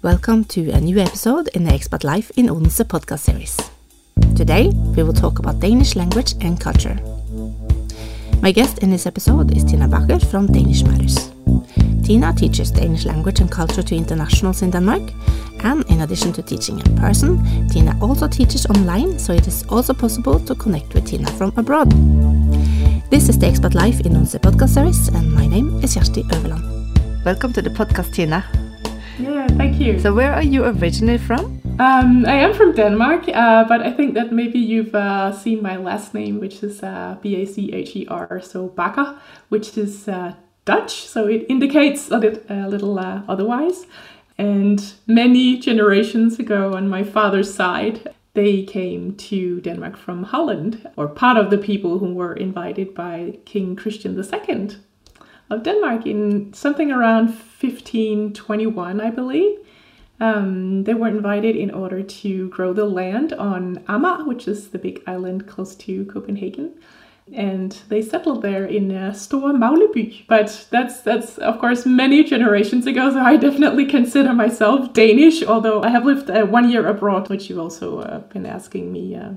Welcome to a new episode in the Expat Life in Odense podcast series. Today we will talk about Danish language and culture. My guest in this episode is Tina Bacher from Danish Matters. Tina teaches Danish language and culture to internationals in Denmark, and in addition to teaching in person, Tina also teaches online, so it is also possible to connect with Tina from abroad. This is the Expat Life in Odense podcast series, and my name is Kjersti Øverland. Welcome to the podcast, Tina. Yeah, thank you. So, where are you originally from? Um, I am from Denmark, uh, but I think that maybe you've uh, seen my last name, which is uh, B A C H E R, so Bacher, which is uh, Dutch, so it indicates a, lit- a little uh, otherwise. And many generations ago, on my father's side, they came to Denmark from Holland, or part of the people who were invited by King Christian II of Denmark in something around 1521, I believe. Um, they were invited in order to grow the land on Amager, which is the big island close to Copenhagen. And they settled there in uh, Store Magleby. But that's, that's, of course, many generations ago, so I definitely consider myself Danish, although I have lived uh, one year abroad, which you've also uh, been asking me. Uh,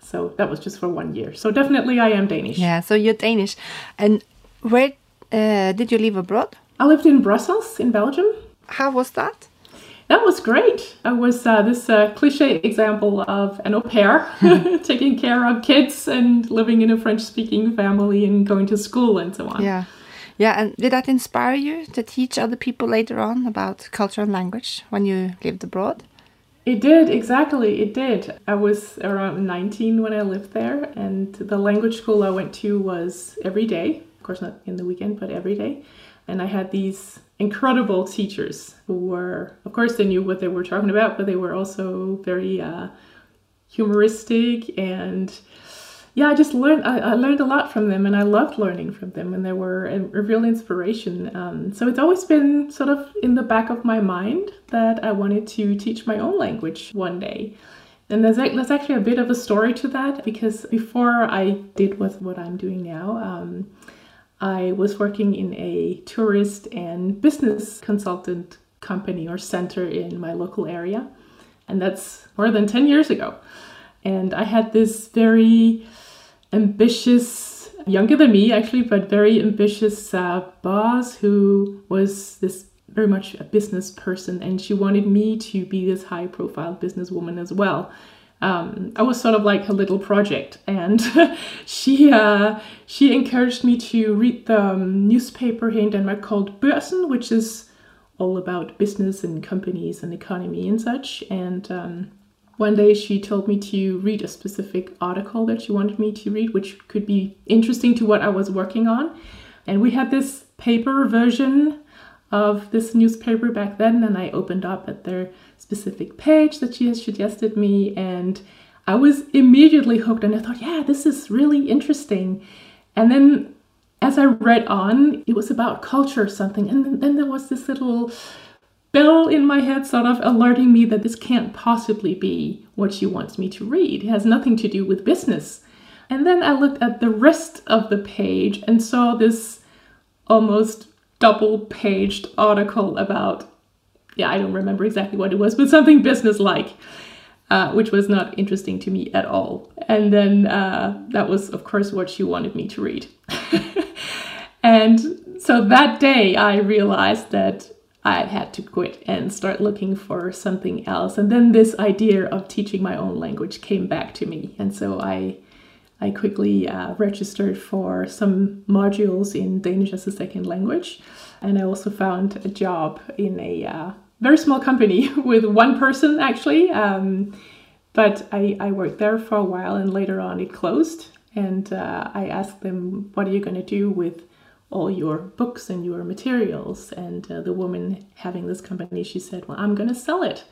so that was just for one year. So definitely I am Danish. Yeah, so you're Danish. And where uh, did you live abroad? I lived in Brussels, in Belgium. How was that? That was great. I was uh, this uh, cliche example of an au pair, taking care of kids and living in a French speaking family and going to school and so on. Yeah. Yeah, and did that inspire you to teach other people later on about culture and language when you lived abroad? It did, exactly. It did. I was around 19 when I lived there, and the language school I went to was every day. Of course, not in the weekend, but every day. And I had these incredible teachers who were, of course, they knew what they were talking about, but they were also very uh, humoristic and yeah, I just learned. I, I, learned a lot from them, and I loved learning from them, and they were a, a real inspiration. Um, so it's always been sort of in the back of my mind that I wanted to teach my own language one day. And there's, there's actually a bit of a story to that because before I did with what I'm doing now, um, I was working in a tourist and business consultant company or center in my local area. And that's more than 10 years ago. And I had this very ambitious, younger than me actually, but very ambitious uh, boss who was this very much a business person. And she wanted me to be this high profile businesswoman as well um, I was sort of like a little project, and she uh, she encouraged me to read the um, newspaper here in Denmark called Børsen, which is all about business and companies and economy and such. And um, one day she told me to read a specific article that she wanted me to read, which could be interesting to what I was working on. And we had this paper version of this newspaper back then, and I opened up at their specific page that she has suggested me, and I was immediately hooked. And I thought, yeah, this is really interesting. And then as I read on, it was about culture or something, and then there was this little bell in my head sort of alerting me that this can't possibly be what she wants me to read. It has nothing to do with business. And then I looked at the rest of the page and saw this almost double paged article about, yeah, I don't remember exactly what it was, but something business like. Uh, which was not interesting to me at all. And then uh, that was, of course, what she wanted me to read. and so that day, I realized that I had to quit and start looking for something else. And then this idea of teaching my own language came back to me. And so I I quickly uh, registered for some modules in Danish as a second language. And I also found a job in a uh, very small company with one person actually. Um, but I, I, worked there for a while and later on it closed. And uh, I asked them, What are you going to do with all your books and your materials? And uh, the woman having this company, she said, Well, I'm going to sell it.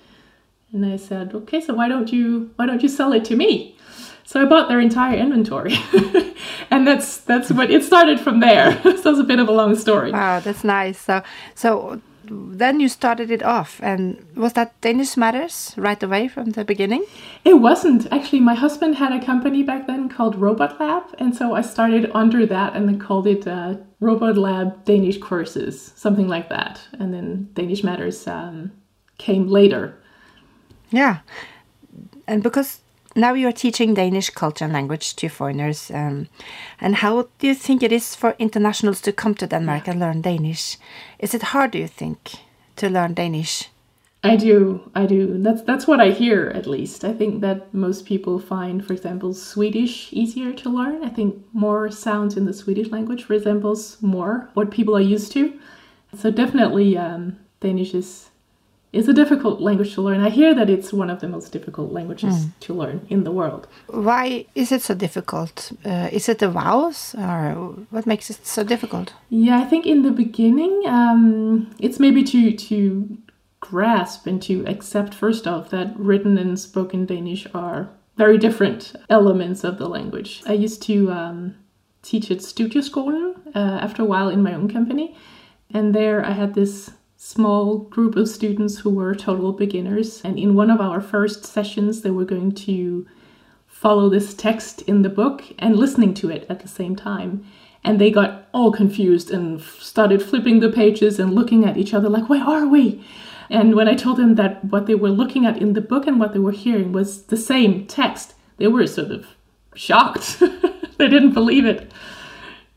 And I said, Okay, so why don't you why don't you sell it to me? So I bought their entire inventory. and that's that's what it started from there. so it's a bit of a long story. Wow, that's nice. So so then you started it off and was that Danish Matters right away from the beginning? It wasn't. Actually, my husband had a company back then called Robot Lab and so I started under that and then called it uh, Robot Lab Danish Courses, something like that. And then Danish Matters um, came later. Yeah. And because now you're teaching Danish culture and language to foreigners, um, and how do you think it is for internationals to come to Denmark and learn Danish? Is it hard, do you think, to learn Danish? I do, I do. That's that's what I hear at least. I think that most people find, for example, Swedish easier to learn. I think more sounds in the Swedish language resembles more what people are used to. So definitely, um, Danish is is a difficult language to learn. I hear that it's one of the most difficult languages mm. to learn in the world. Why is it so difficult? Uh, is it the vowels, or what makes it so difficult? Yeah, I think in the beginning, um, it's maybe to to grasp and to accept first off that written and spoken Danish are very different elements of the language. I used to um, teach at Studieskolen uh, after a while in my own company, and there I had this small group of students who were total beginners. And in one of our first sessions, they were going to follow this text in the book and listening to it at the same time. And they got all confused and started flipping the pages and looking at each other like, where are we? And when I told them that what they were looking at in the book and what they were hearing was the same text, they were sort of shocked. they didn't believe it.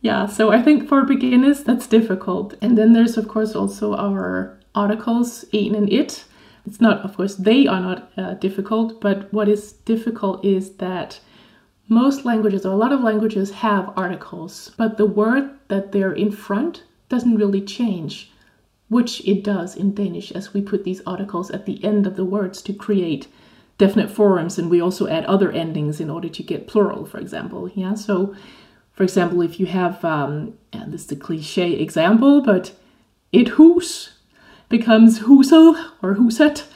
Yeah, so I think for beginners that's difficult. And then there's of course also our articles in and it. It's not, of course, they are not uh, difficult, but what is difficult is that most languages, or a lot of languages, have articles, but the word that they're in front doesn't really change which it does in Danish as we put these articles at the end of the words to create definite forms and we also add other endings in order to get plural for example yeah so for example if you have um, and this is a cliche example but it hus becomes huset or who'set,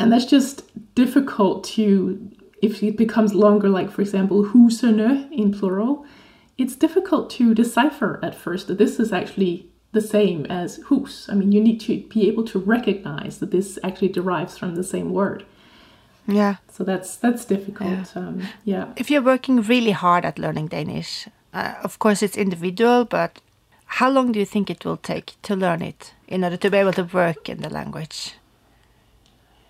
and that's just difficult to if it becomes longer like for example husene in plural it's difficult to decipher at first that this is actually the same as hus. I mean, you need to be able to recognize that this actually derives from the same word. Yeah. So that's that's difficult. Yeah. Um, yeah. If you're working really hard at learning Danish, uh, of course it's individual, but how long do you think it will take to learn it in order to be able to work in the language?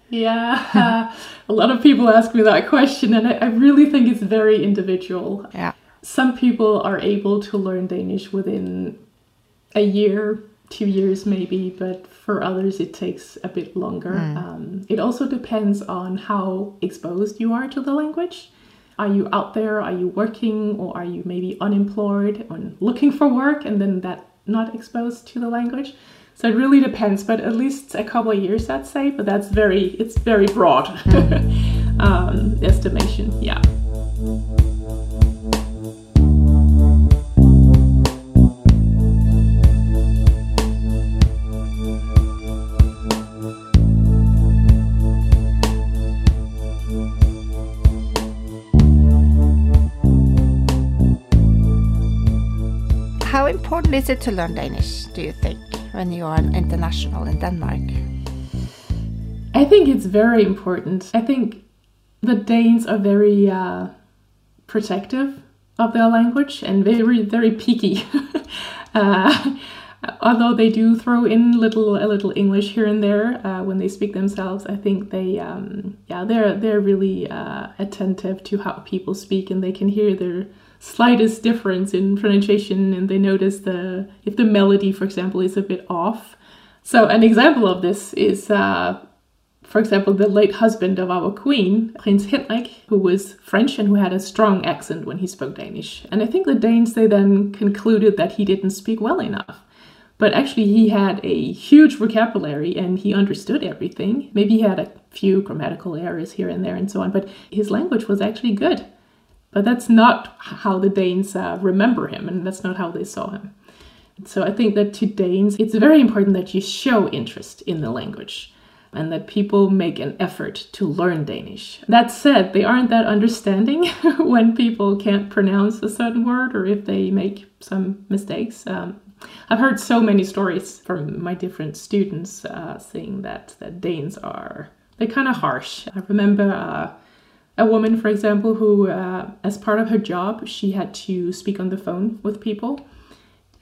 Yeah, uh, a lot of people ask me that question, and I, I really think it's very individual. Yeah. Some people are able to learn Danish within a year, two years maybe, but for others it takes a bit longer. Mm. Um, it also depends on how exposed you are to the language. Are you out there? Are you working? Or are you maybe unemployed and looking for work and then that not exposed to the language? So it really depends, but at least a couple of years, I'd say. But that's very, it's very broad mm. um, estimation. Yeah. Important is it to learn Danish, do you think, when you are an international in Denmark? I think it's very important. I think the Danes are very uh, protective of their language and very, very picky. uh, although they do throw in little a little English here and there uh, when they speak themselves, I think they um, yeah they're they're really uh, attentive to how people speak and they can hear their slightest difference in pronunciation and they notice the if the melody for example is a bit off. So an example of this is uh, for example the late husband of our queen prince henrik who was french and who had a strong accent when he spoke danish. And i think the danes they then concluded that he didn't speak well enough. But actually he had a huge vocabulary and he understood everything. Maybe he had a few grammatical errors here and there and so on but his language was actually good but that's not how the Danes uh, remember him, and that's not how they saw him. So I think that to Danes, it's very important that you show interest in the language and that people make an effort to learn Danish. That said, they aren't that understanding when people can't pronounce a certain word or if they make some mistakes. Um, I've heard so many stories from my different students uh, saying that, that Danes are they're kind of harsh. I remember uh, a woman, for example, who, uh, as part of her job, she had to speak on the phone with people.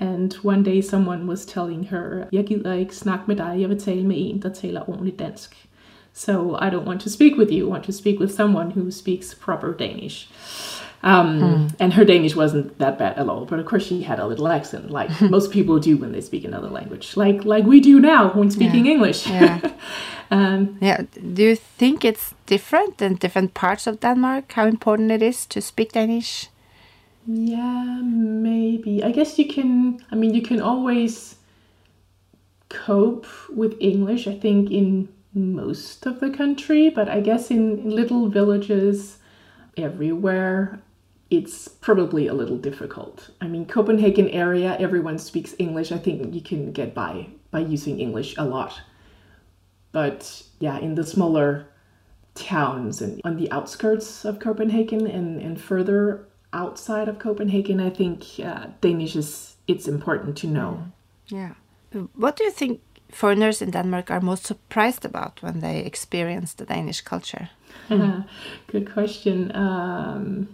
And one day someone was telling her, jeg gider ikke snakke med dig, jeg vil tale med en, der taler ordentligt dansk. So I don't want to speak with you. I want to speak with someone who speaks proper Danish. Um, And her Danish wasn't that bad at all, but of course she had a little accent, like most people do when they speak another language, like like we do now when speaking Yeah. English. Yeah. um, Yeah. Do you think it's different in different parts of Denmark? How important it is to speak Danish? Yeah, maybe. I guess you can. I mean, you can always cope with English, I think, in most of the country, but I guess in little villages everywhere, it's probably a little difficult. I mean, Copenhagen area, everyone speaks English. I think you can get by by using English a lot. But yeah, in the smaller towns and on the outskirts of Copenhagen and, and further outside of Copenhagen, I think uh, Danish is it's important to know. Yeah. What do you think foreigners in Denmark are most surprised about when they experience the Danish culture? Good question. Um,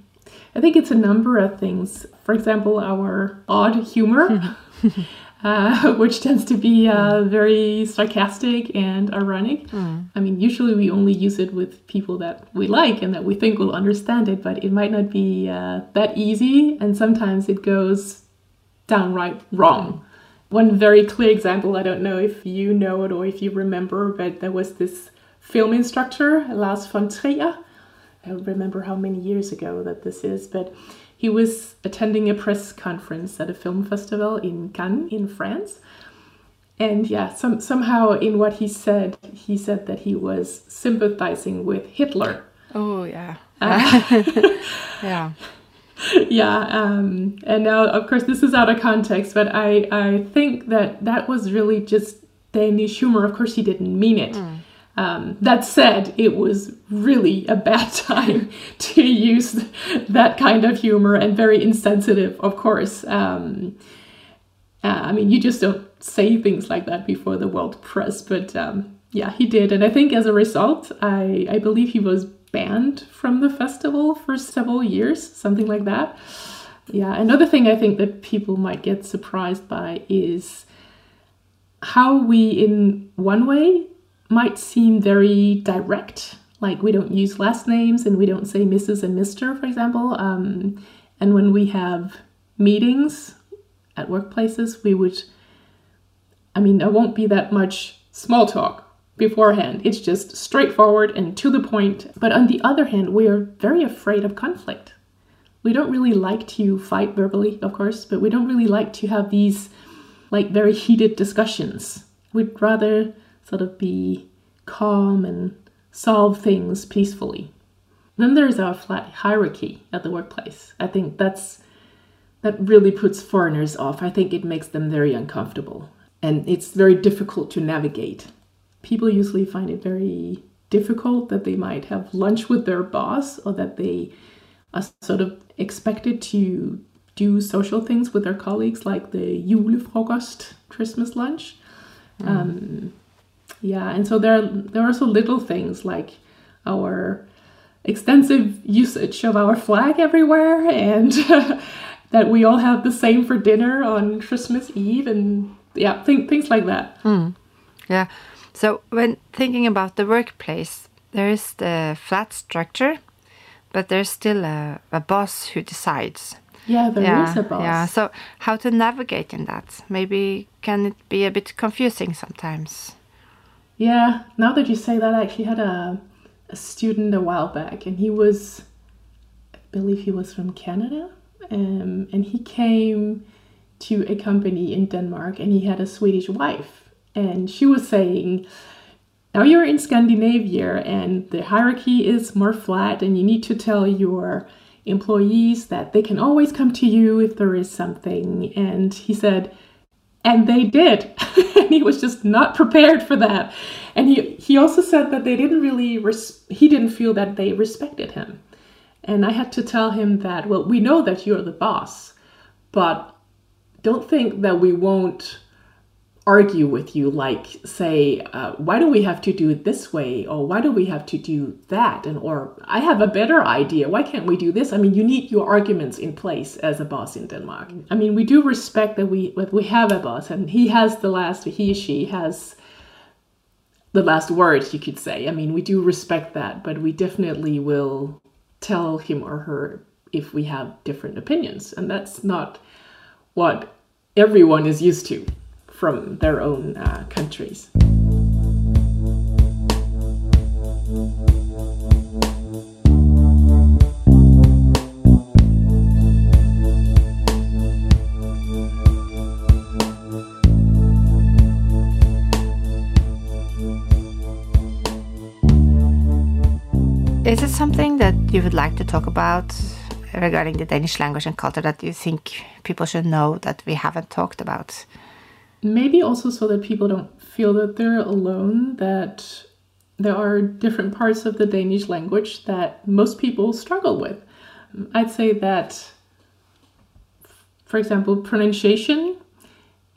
I think it's a number of things. For example, our odd humor, uh, which tends to be uh, very sarcastic and ironic. I mean, usually we only use it with people that we like and that we think will understand it, but it might not be uh, that easy, and sometimes it goes downright wrong. One very clear example, I don't know if you know it or if you remember, but there was this film instructor, Lars von Trier. I don't remember how many years ago that this is, but he was attending a press conference at a film festival in Cannes in France. And yeah, some, somehow in what he said, he said that he was sympathizing with Hitler. Oh, yeah. yeah. yeah um, and now of course this is out of context but i i think that that was really just danish humor of course he didn't mean it um, that said it was really a bad time to use that kind of humor and very insensitive of course um, uh, i mean you just don't say things like that before the world press but um, yeah he did and i think as a result i i believe he was banned from the festival for several years, something like that. Yeah, another thing I think that people might get surprised by is how we, in one way, might seem very direct. Like we don't use last names and we don't say Mrs. and Mr., for example. Um, and when we have meetings at workplaces, we would, I mean, there won't be that much small talk beforehand. It's just straightforward and to the point. But on the other hand, we are very afraid of conflict. We don't really like to fight verbally, of course, but we don't really like to have these like very heated discussions. We'd rather sort of be calm and solve things peacefully. Then there's our flat hierarchy at the workplace. I think that's that really puts foreigners off. I think it makes them very uncomfortable and it's very difficult to navigate people usually find it very difficult that they might have lunch with their boss or that they are sort of expected to do social things with their colleagues like the julefrokost christmas lunch mm. um, yeah and so there are, there are also little things like our extensive usage of our flag everywhere and that we all have the same for dinner on christmas eve and yeah th- things like that mm. yeah so, when thinking about the workplace, there is the flat structure, but there's still a, a boss who decides. Yeah, there yeah, is a boss. Yeah, so how to navigate in that? Maybe can it be a bit confusing sometimes? Yeah, now that you say that, I actually had a, a student a while back, and he was, I believe he was from Canada, um, and he came to a company in Denmark, and he had a Swedish wife and she was saying, now you're in Scandinavia and the hierarchy is more flat, and you need to tell your employees that they can always come to you if there is something. And he said, and they did. he was just not prepared for that. And he, he also said that they didn't really, res- he didn't feel that they respected him. And I had to tell him that, well, we know that you're the boss, but don't think that we won't argue with you like say uh, why do we have to do it this way? Or why do we have to do that? And or i have a better idea. Why can't we do this? I mean you need your arguments in place as a boss in denmark. I mean we do respect that we that we have a boss and he has the last he or she has the last word, you could say. I mean, we do respect that, but we definitely will tell him or her if we have different opinions. And that's not what everyone is used to from their own uh, countries. Is it something that you would like to talk about regarding the Danish language and culture that you think people should know that we haven't talked about? Maybe also so that people don't feel that they're alone, that there are different parts of the Danish language that most people struggle with. I'd say that, for example, pronunciation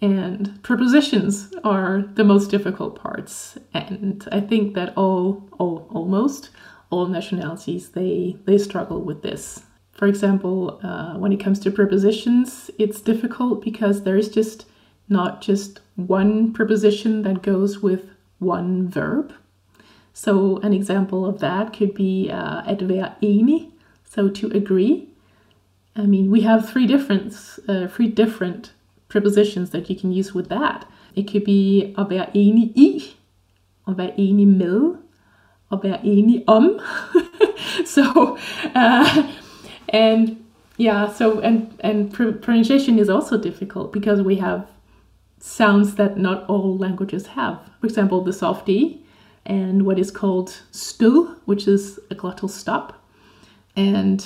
and prepositions are the most difficult parts. And I think that all, all almost all nationalities they they struggle with this. For example, uh, when it comes to prepositions, it's difficult because there is just not just one preposition that goes with one verb. So an example of that could be uh, at være enig, so to agree. I mean, we have three different uh, three different prepositions that you can use with that. It could be at være enig i, at være enig med, at være enige om. so, uh, and yeah, so and and pronunciation is also difficult because we have sounds that not all languages have. For example, the soft E and what is called stød, which is a glottal stop. And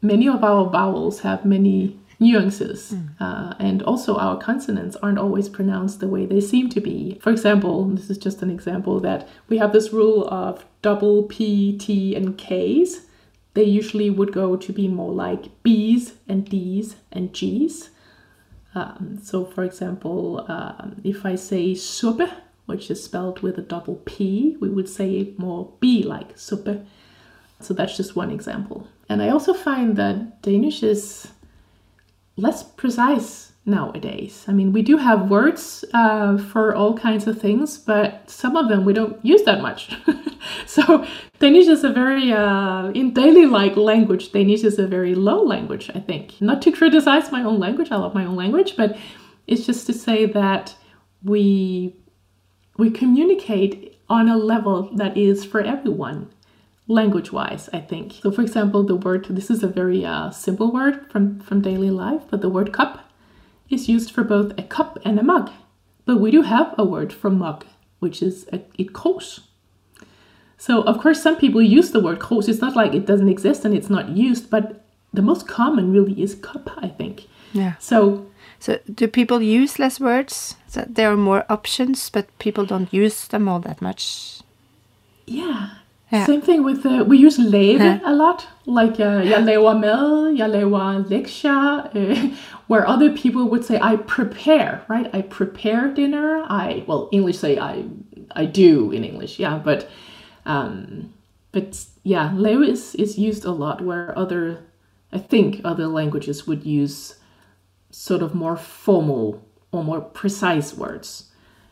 many of our vowels have many nuances. Mm. Uh, and also, our consonants aren't always pronounced the way they seem to be. For example, this is just an example that we have this rule of double P, T, and Ks. They usually would go to be more like B's and D's and G's. Um, so, for example, um, if I say suppe, which is spelled with a double P, we would say more B like suppe. So that's just one example. And I also find that Danish is less precise nowadays. I mean, we do have words uh, for all kinds of things, but some of them we don't use that much. so Danish is a very, uh, in daily like language, Danish is a very low language, I think. Not to criticize my own language, I love my own language, but it's just to say that we we communicate on a level that is for everyone language wise, I think. So, for example, the word this is a very uh, simple word from, from daily life, but the word cup is used for both a cup and a mug. But we do have a word for mug, which is a, it krus. So, of course, some people use the word krus. It's not like it doesn't exist and it's not used, but the most common really is cup, I think. Yeah. So, so do people use less words? So there are more options, but people don't use them all that much. Yeah, yeah. Same thing with uh, we use lave yeah. a lot, like uh, jeg laver mad, jeg laver lektier, uh, where other people would say I prepare, right? I prepare dinner. I well, English say I I do in English, yeah, but um, but yeah, lave is is used a lot where other I think other languages would use sort of more formal or more precise words.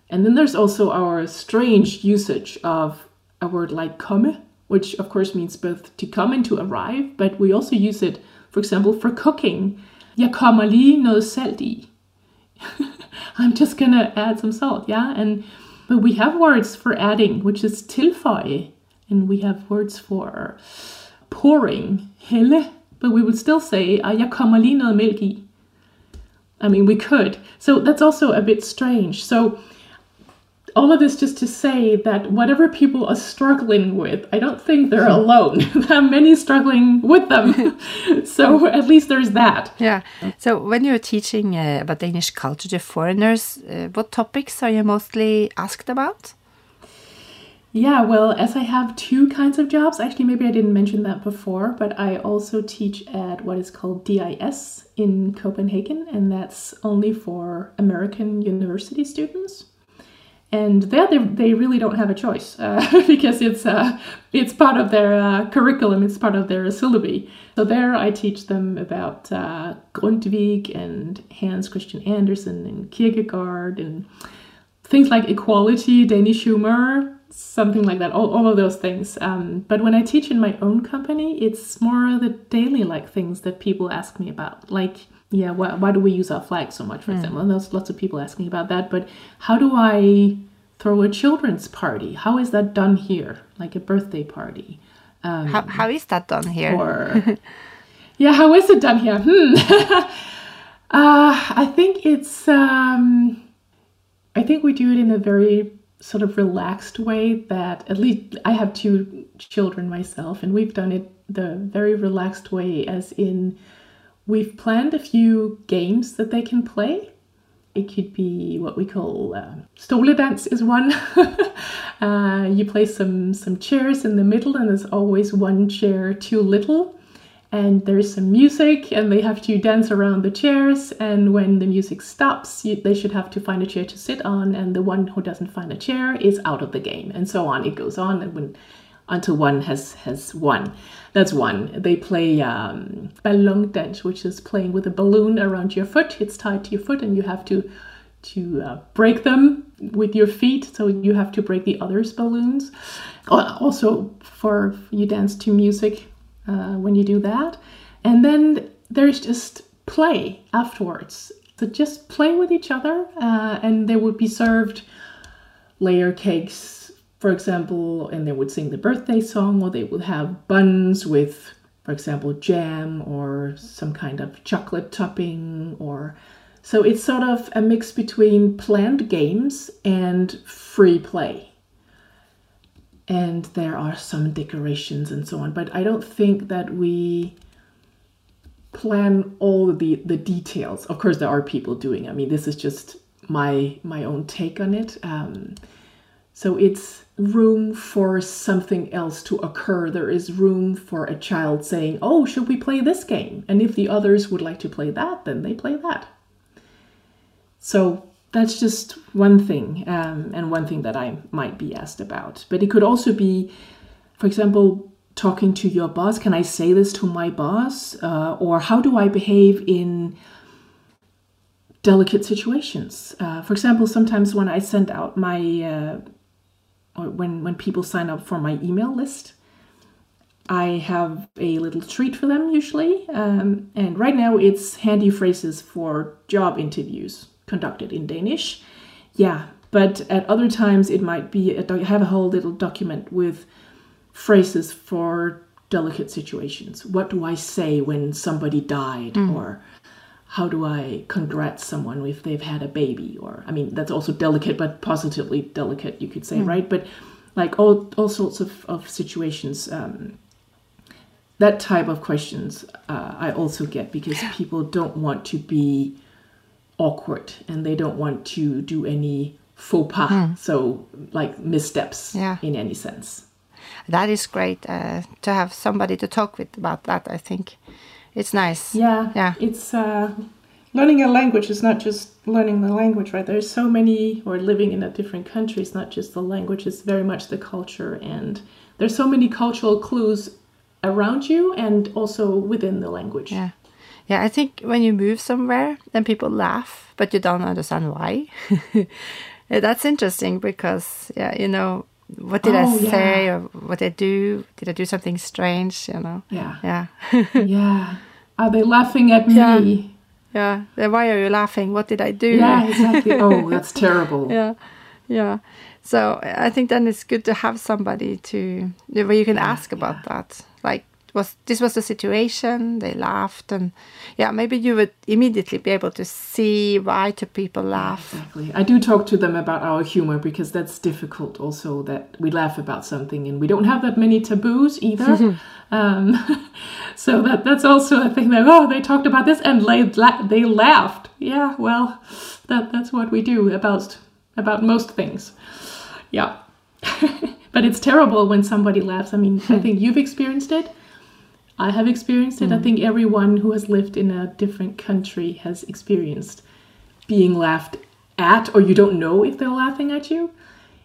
And then there's also our strange usage of a word like komme, which of course means both to come and to arrive, but we also use it, for example, for cooking. Jeg kommer lige noget salt i. I'm just gonna add some salt, yeah? And but we have words for adding, which is tilføje, and we have words for pouring, hælde, but we would still say, ah, jeg kommer lige noget mælk i. I mean, we could. So that's also a bit strange. So all of this just to say that whatever people are struggling with, I don't think they're alone. there are many struggling with them. so at least there's that. Yeah. So when you're teaching uh, about Danish culture to foreigners, uh, what topics are you mostly asked about? Yeah, well, as I have two kinds of jobs, actually, maybe I didn't mention that before, but I also teach at what is called DIS in Copenhagen, and that's only for American university students and there they, they really don't have a choice uh, because it's uh, it's part of their uh, curriculum it's part of their syllabi so there i teach them about uh, grundtvig and hans christian andersen and kierkegaard and things like equality danish humor something like that. All, all of those things. Um, but when I teach in my own company, it's more the daily like things that people ask me about, like yeah, why, why do we use our flag so much, for example? And there's lots of people asking about that. But how do I throw a children's party? How is that done here, like a birthday party? Um, how, how is that done here? Or yeah, how is it done here? Hmm. uh, I think it's. Um, I think we do it in a very sort of relaxed way. That at least I have two children myself, and we've done it the very relaxed way, as in We've planned a few games that they can play. It could be what we call uh, stole dance is one. uh, you place some some chairs in the middle, and there's always one chair too little. And there's some music, and they have to dance around the chairs. And when the music stops, you, they should have to find a chair to sit on. And the one who doesn't find a chair is out of the game, and so on. It goes on, and when until one has has won. That's one. They play um, ballondans, which is playing with a balloon around your foot. It's tied to your foot, and you have to to uh, break them with your feet. So you have to break the others' balloons. Also, for you dance to music uh, when you do that, and then there's just play afterwards. So just play with each other, uh, and they would be served layer cakes for example, and they would sing the birthday song, or they would have buns with, for example, jam or some kind of chocolate topping, or so it's sort of a mix between planned games and free play. And there are some decorations and so on, but I don't think that we plan all the the details. Of course, there are people doing. I mean, this is just my my own take on it. Um, so it's room for something else to occur. There is room for a child saying, Oh, should we play this game? And if the others would like to play that, then they play that. So that's just one thing, um, and one thing that I might be asked about. But it could also be, for example, talking to your boss. Can I say this to my boss? Uh, or how do I behave in delicate situations? Uh, for example, sometimes when I send out my uh, or when when people sign up for my email list. I have a little treat for them usually um, and right now it's handy phrases for job interviews conducted in danish. Yeah but at other times it might be a, have a whole little document with phrases for delicate situations. What do i say when somebody died mm. or how do I congrat someone if they've had a baby? Or, I mean, that's also delicate, but positively delicate, you could say, mm. right? But like all, all sorts of, of situations, um, that type of questions uh, I also get because people don't want to be awkward and they don't want to do any faux pas, mm. so like missteps yeah. in any sense. That is great uh, to have somebody to talk with about that, I think it's nice. Yeah, yeah. It's uh, learning a language is not just learning the language, right? There's so many, or living in a different country is not just the language; it's very much the culture, and there's so many cultural clues around you and also within the language. Yeah. Yeah, I think when you move somewhere, then people laugh, but you don't understand why. That's interesting because, yeah, you know, what did oh, I say yeah. or what did I do? Did I do something strange? You know? Yeah. Yeah. yeah. Are they laughing at yeah. me? Yeah. Why are you laughing? What did I do? Yeah, exactly. oh, that's terrible. Yeah. Yeah. So I think then it's good to have somebody to where you can yeah, ask about that. Like was this was the situation. They laughed and yeah maybe you would immediately be able to see why do people laugh. exactly. I do talk to them about our humor because that's difficult also that we laugh about something and we don't have that many taboos either. Um, so that that's also a thing that oh they talked about this and they, they laughed. Yeah well that that's what we do about about most things. Yeah. But it's terrible when somebody laughs. I mean i think you've experienced it I have experienced it. Mm. I think everyone who has lived in a different country has experienced being laughed at, or you don't know if they're laughing at you.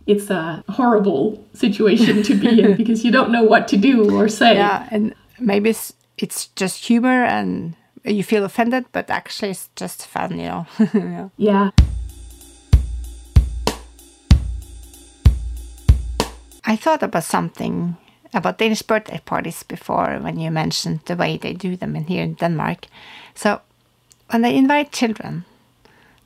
It's a horrible situation to be in because you don't know what to do or say. Yeah, and maybe it's, it's just humor and you feel offended, but actually it's just fun, you know. yeah. I thought about something about Danish birthday parties before when you mentioned the way they do them in here in Denmark. So when they invite children,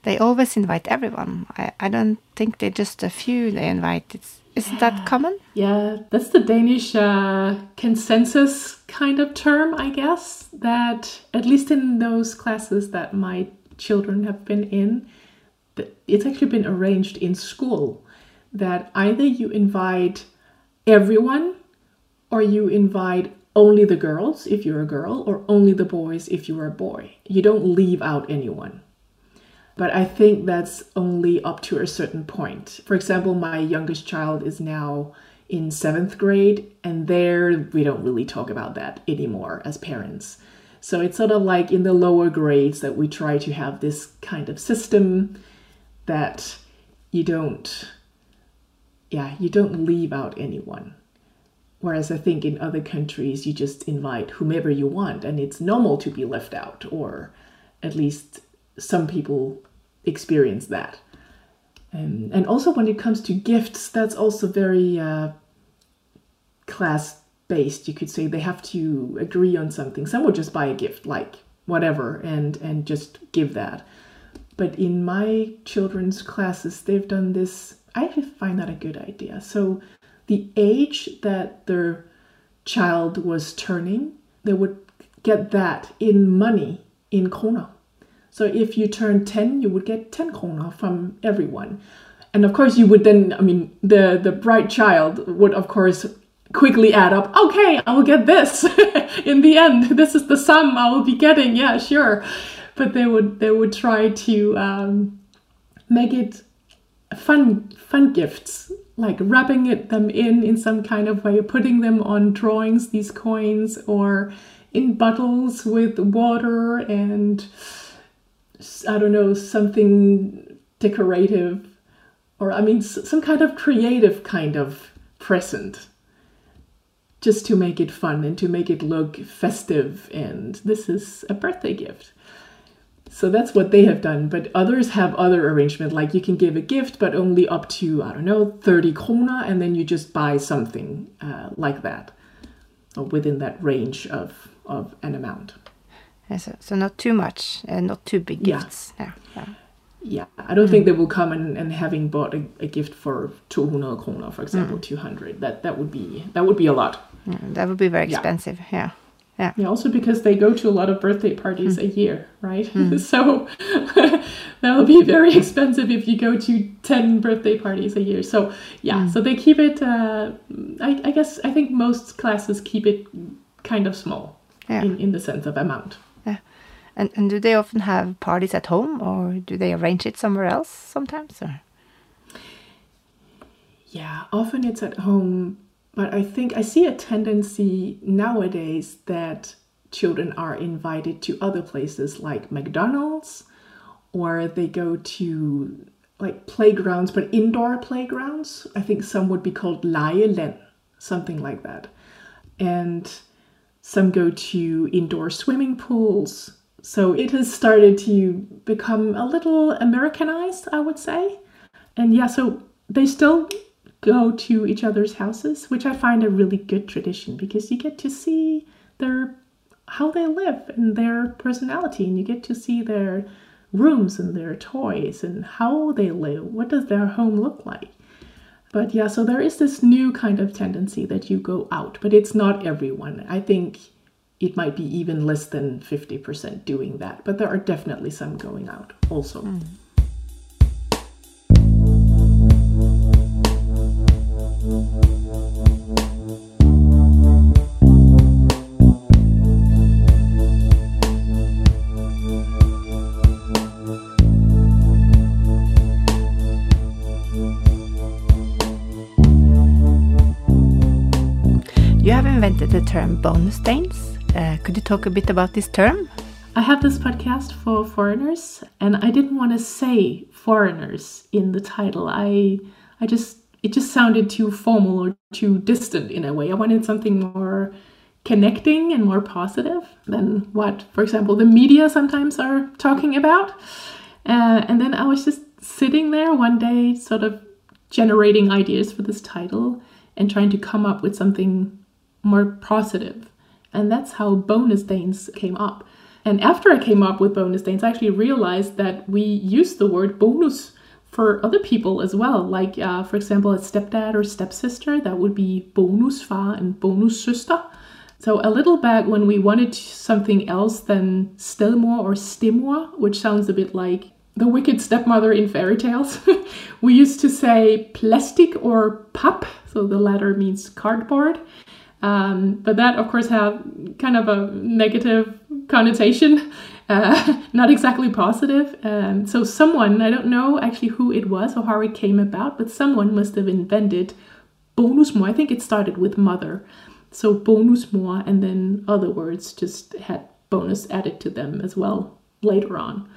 they always invite everyone. I, I don't think they're just a few they invite. It's, isn't yeah. that common? Yeah, that's the Danish uh, consensus kind of term, I guess. That at least in those classes that my children have been in, it's actually been arranged in school that either you invite everyone or you invite only the girls if you're a girl or only the boys if you're a boy. You don't leave out anyone. But I think that's only up to a certain point. For example, my youngest child is now in seventh grade, and there we don't really talk about that anymore as parents. So it's sort of like in the lower grades that we try to have this kind of system that you don't, yeah, you don't leave out anyone. Whereas I think in other countries, you just invite whomever you want, and it's normal to be left out, or at least some people experience that. Um, and also, when it comes to gifts, that's also very uh, class based. You could say they have to agree on something. Some would just buy a gift, like whatever, and and just give that. But in my children's classes, they've done this. I find that a good idea. So the age that their child was turning, they would get that in money in krona. So if you turn 10, you would get 10 krona from everyone. And of course, you would then, I mean, the, the bright child would, of course, quickly add up, okay, I will get this in the end. This is the sum I will be getting. Yeah, sure. But they would, they would try to um, make it fun, fun gifts, like wrapping it, them in in some kind of way, putting them on drawings, these coins, or in bottles with water and I don't know, something decorative, or I mean, some kind of creative kind of present, just to make it fun and to make it look festive. And this is a birthday gift. So that's what they have done. But others have other arrangement, like you can give a gift, but only up to, I don't know, 30 krona, and then you just buy something uh, like that, or within that range of, of an amount. So, so not too much, and not too big gifts. Yeah. yeah. yeah. I don't mm. think they will come and, and having bought a, a gift for 200 krona, for example, mm. 200. That that would be that would be a lot. Yeah, that would be very expensive. Yeah. Yeah. yeah. Also because they go to a lot of birthday parties mm. a year, right? Mm. so that will be very expensive if you go to 10 birthday parties a year. So yeah, mm. so they keep it, uh, I, I, guess, I think most classes keep it kind of small yeah. in, in the sense of amount. Yeah. And, and do they often have parties at home or do they arrange it somewhere else sometimes? Or? Yeah, often it's at home, but I think I see a tendency nowadays that children are invited to other places like McDonald's or they go to like playgrounds, but indoor playgrounds. I think some would be called legeland, something like that. And some go to indoor swimming pools so it has started to become a little Americanized, I would say. And yeah, so they still go to each other's houses, which I find a really good tradition because you get to see their how they live and their personality and you get to see their rooms and their toys and how they live. What does their home look like? But yeah, so there is this new kind of tendency that you go out, but it's not everyone. I think it might be even less than 50% doing that, but there are definitely some going out also. Mm. You have invented the term bonus danes uh, could you talk a bit about this term? I have this podcast for foreigners, and I didn't want to say foreigners in the title. I, I just it just sounded too formal or too distant in a way. I wanted something more connecting and more positive than what, for example, the media sometimes are talking about. Uh, and then I was just sitting there one day, sort of generating ideas for this title, and trying to come up with something more positive. And that's how bonus Danes came up. And after I came up with bonus Danes, I actually realized that we use the word bonus for other people as well. Like, uh, for example, a stepdad or stepsister, that would be bonusfar and bonussøster. So a little back when we wanted something else than stedmor or stimor, which sounds a bit like the wicked stepmother in fairy tales, we used to say plastic or pap. So the latter means cardboard. Um, but that, of course, had kind of a negative connotation, uh, not exactly positive. Um, so someone, I don't know actually who it was or how it came about, but someone must have invented bonusmor. I think it started with mother. So bonusmor, and then other words just had bonus added to them as well later on.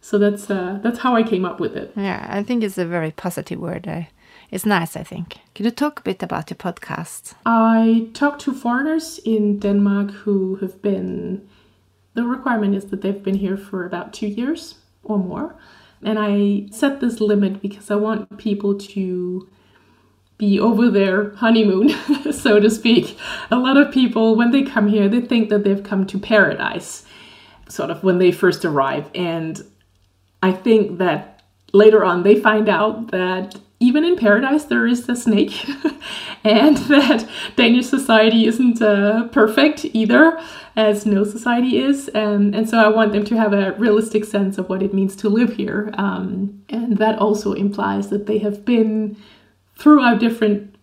So that's uh, that's how I came up with it. Yeah, I think it's a very positive word. Uh, it's nice, I think. Could you talk a bit about your podcast? I talk to foreigners in Denmark who have been. The requirement is that they've been here for about two years or more. And I set this limit because I want people to be over their honeymoon, so to speak. A lot of people, when they come here, they think that they've come to paradise, sort of when they first arrive. And I think that later on they find out that even in paradise there is a snake, and that Danish society isn't uh, perfect either, as no society is. And, and so I want them to have a realistic sense of what it means to live here. Um, and that also implies that they have been throughout different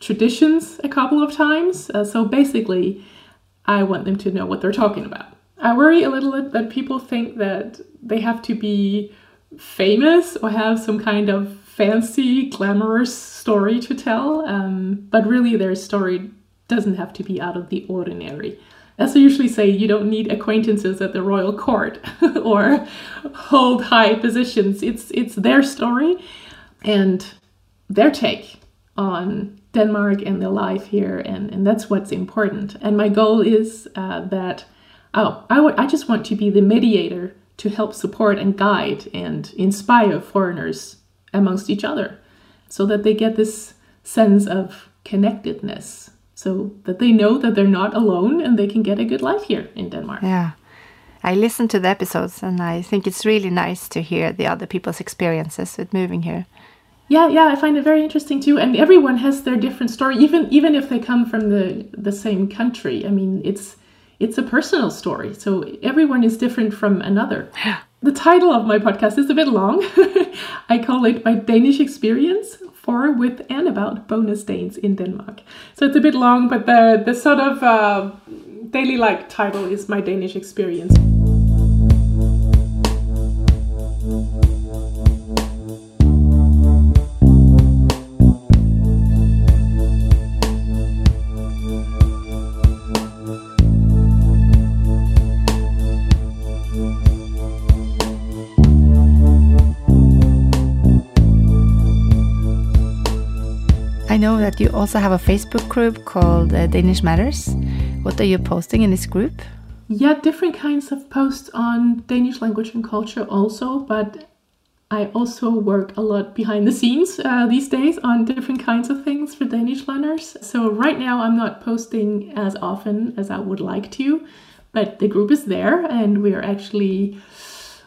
traditions a couple of times. Uh, so basically, I want them to know what they're talking about. I worry a little bit that people think that they have to be famous or have some kind of fancy, glamorous story to tell, um, but really their story doesn't have to be out of the ordinary. As I usually say, you don't need acquaintances at the royal court or hold high positions. It's it's their story, and their take on Denmark and their life here, and, and that's what's important. And my goal is uh, that oh, I, w- I just want to be the mediator to help support and guide and inspire foreigners amongst each other so that they get this sense of connectedness so that they know that they're not alone and they can get a good life here in Denmark. Yeah. I listen to the episodes and I think it's really nice to hear the other people's experiences with moving here. Yeah, yeah, I find it very interesting too. And everyone has their different story, even even if they come from the the same country. I mean, it's it's a personal story, so everyone is different from another. The title of my podcast is a bit long. I call it My Danish Experience for, with, and about bonus Danes in Denmark. So it's a bit long, but the, the sort of uh, daily like title is My Danish Experience. You also have a Facebook group called uh, Danish Matters. What are you posting in this group? Yeah, different kinds of posts on Danish language and culture also, but I also work a lot behind the scenes uh, these days on different kinds of things for Danish learners. So right now I'm not posting as often as I would like to, but the group is there and we are actually,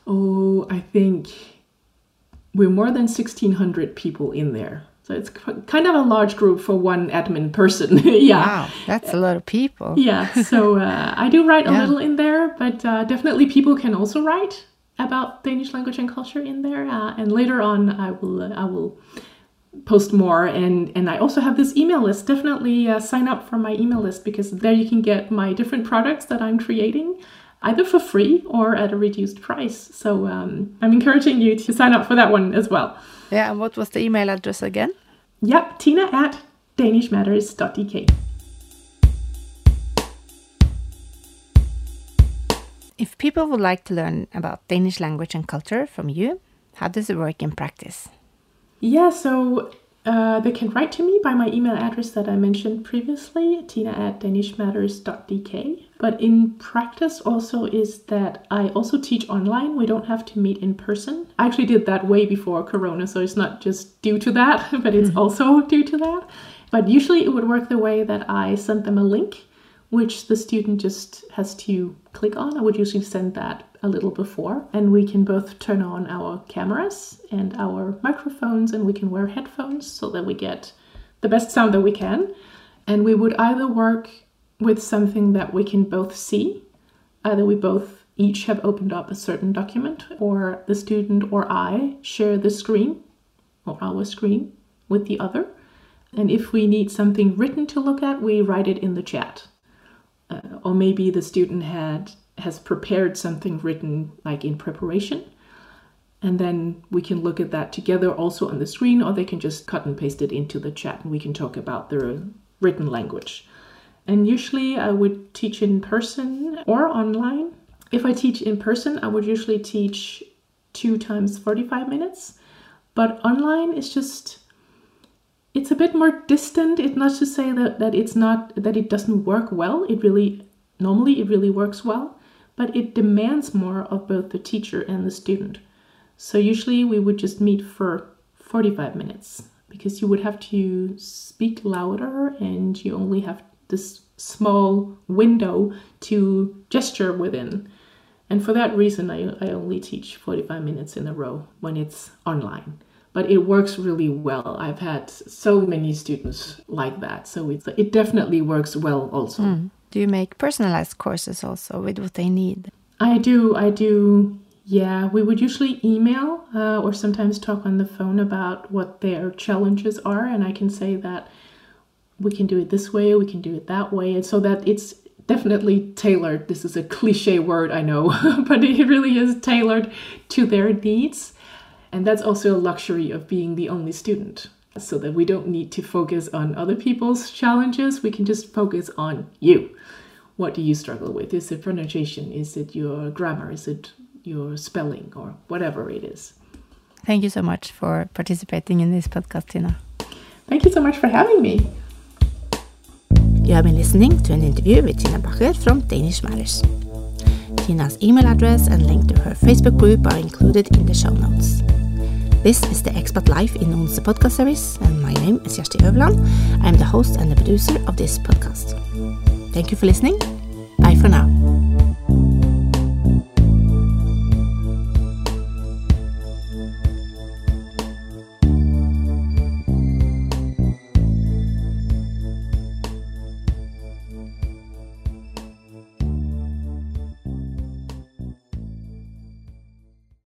oh, I think we're more than 1600 people in there. So it's kind of a large group for one admin person. yeah. Wow, that's a lot of people. yeah. So uh, I do write a yeah. little in there, but uh, definitely people can also write about Danish language and culture in there. Uh, and later on, I will uh, I will post more. And and I also have this email list. Definitely uh, sign up for my email list because there you can get my different products that I'm creating either for free or at a reduced price. So um, I'm encouraging you to sign up for that one as well. Yeah, and what was the email address again? Yep, tina at danishmatters.dk. If people would like to learn about Danish language and culture from you, how does it work in practice? Yeah, so uh, they can write to me by my email address that I mentioned previously, tina at danishmatters.dk. But in practice, also, is that I also teach online. We don't have to meet in person. I actually did that way before Corona, so it's not just due to that, but it's mm-hmm. also due to that. But usually it would work the way that I sent them a link, which the student just has to click on. I would usually send that a little before, and we can both turn on our cameras and our microphones, and we can wear headphones so that we get the best sound that we can. And we would either work with something that we can both see, either we both each have opened up a certain document, or the student or I share the screen or our screen with the other. And if we need something written to look at, we write it in the chat. Uh, or maybe the student had has prepared something written like in preparation. And then we can look at that together also on the screen or they can just cut and paste it into the chat and we can talk about the written language. And usually i would teach in person or online. If i teach in person i would usually teach two times 45 minutes. But online is just it's a bit more distant it's not to say that, that it's not that it doesn't work well it really normally it really works well but it demands more of both the teacher and the student. So usually we would just meet for 45 minutes because you would have to speak louder and you only have this small window to gesture within. And for that reason, I, I only teach 45 minutes in a row when it's online. But it works really well. I've had so many students like that. So it's, it definitely works well also. Mm. Do you make personalized courses also with what they need? I do. I do. Yeah, we would usually email uh, or sometimes talk on the phone about what their challenges are, and I can say that we can do it this way, we can do it that way, and so that it's definitely tailored. This is a cliche word, I know, but it really is tailored to their needs. And that's also a luxury of being the only student so that we don't need to focus on other people's challenges. We can just focus on you. What do you struggle with? Is it pronunciation? Is it your grammar? Is it your spelling or whatever it is? Thank you so much for participating in this podcast, Tina. Thank you so much for having me. You have been listening to an interview with Tina Bacher from Danish Matters. Tina's email address and link to her Facebook group are included in the show notes. This is the Expat Life in Odense podcast series, and my name is Kjersti Øverland. I'm the host and the producer of this podcast. Thank you for listening. Bye for now.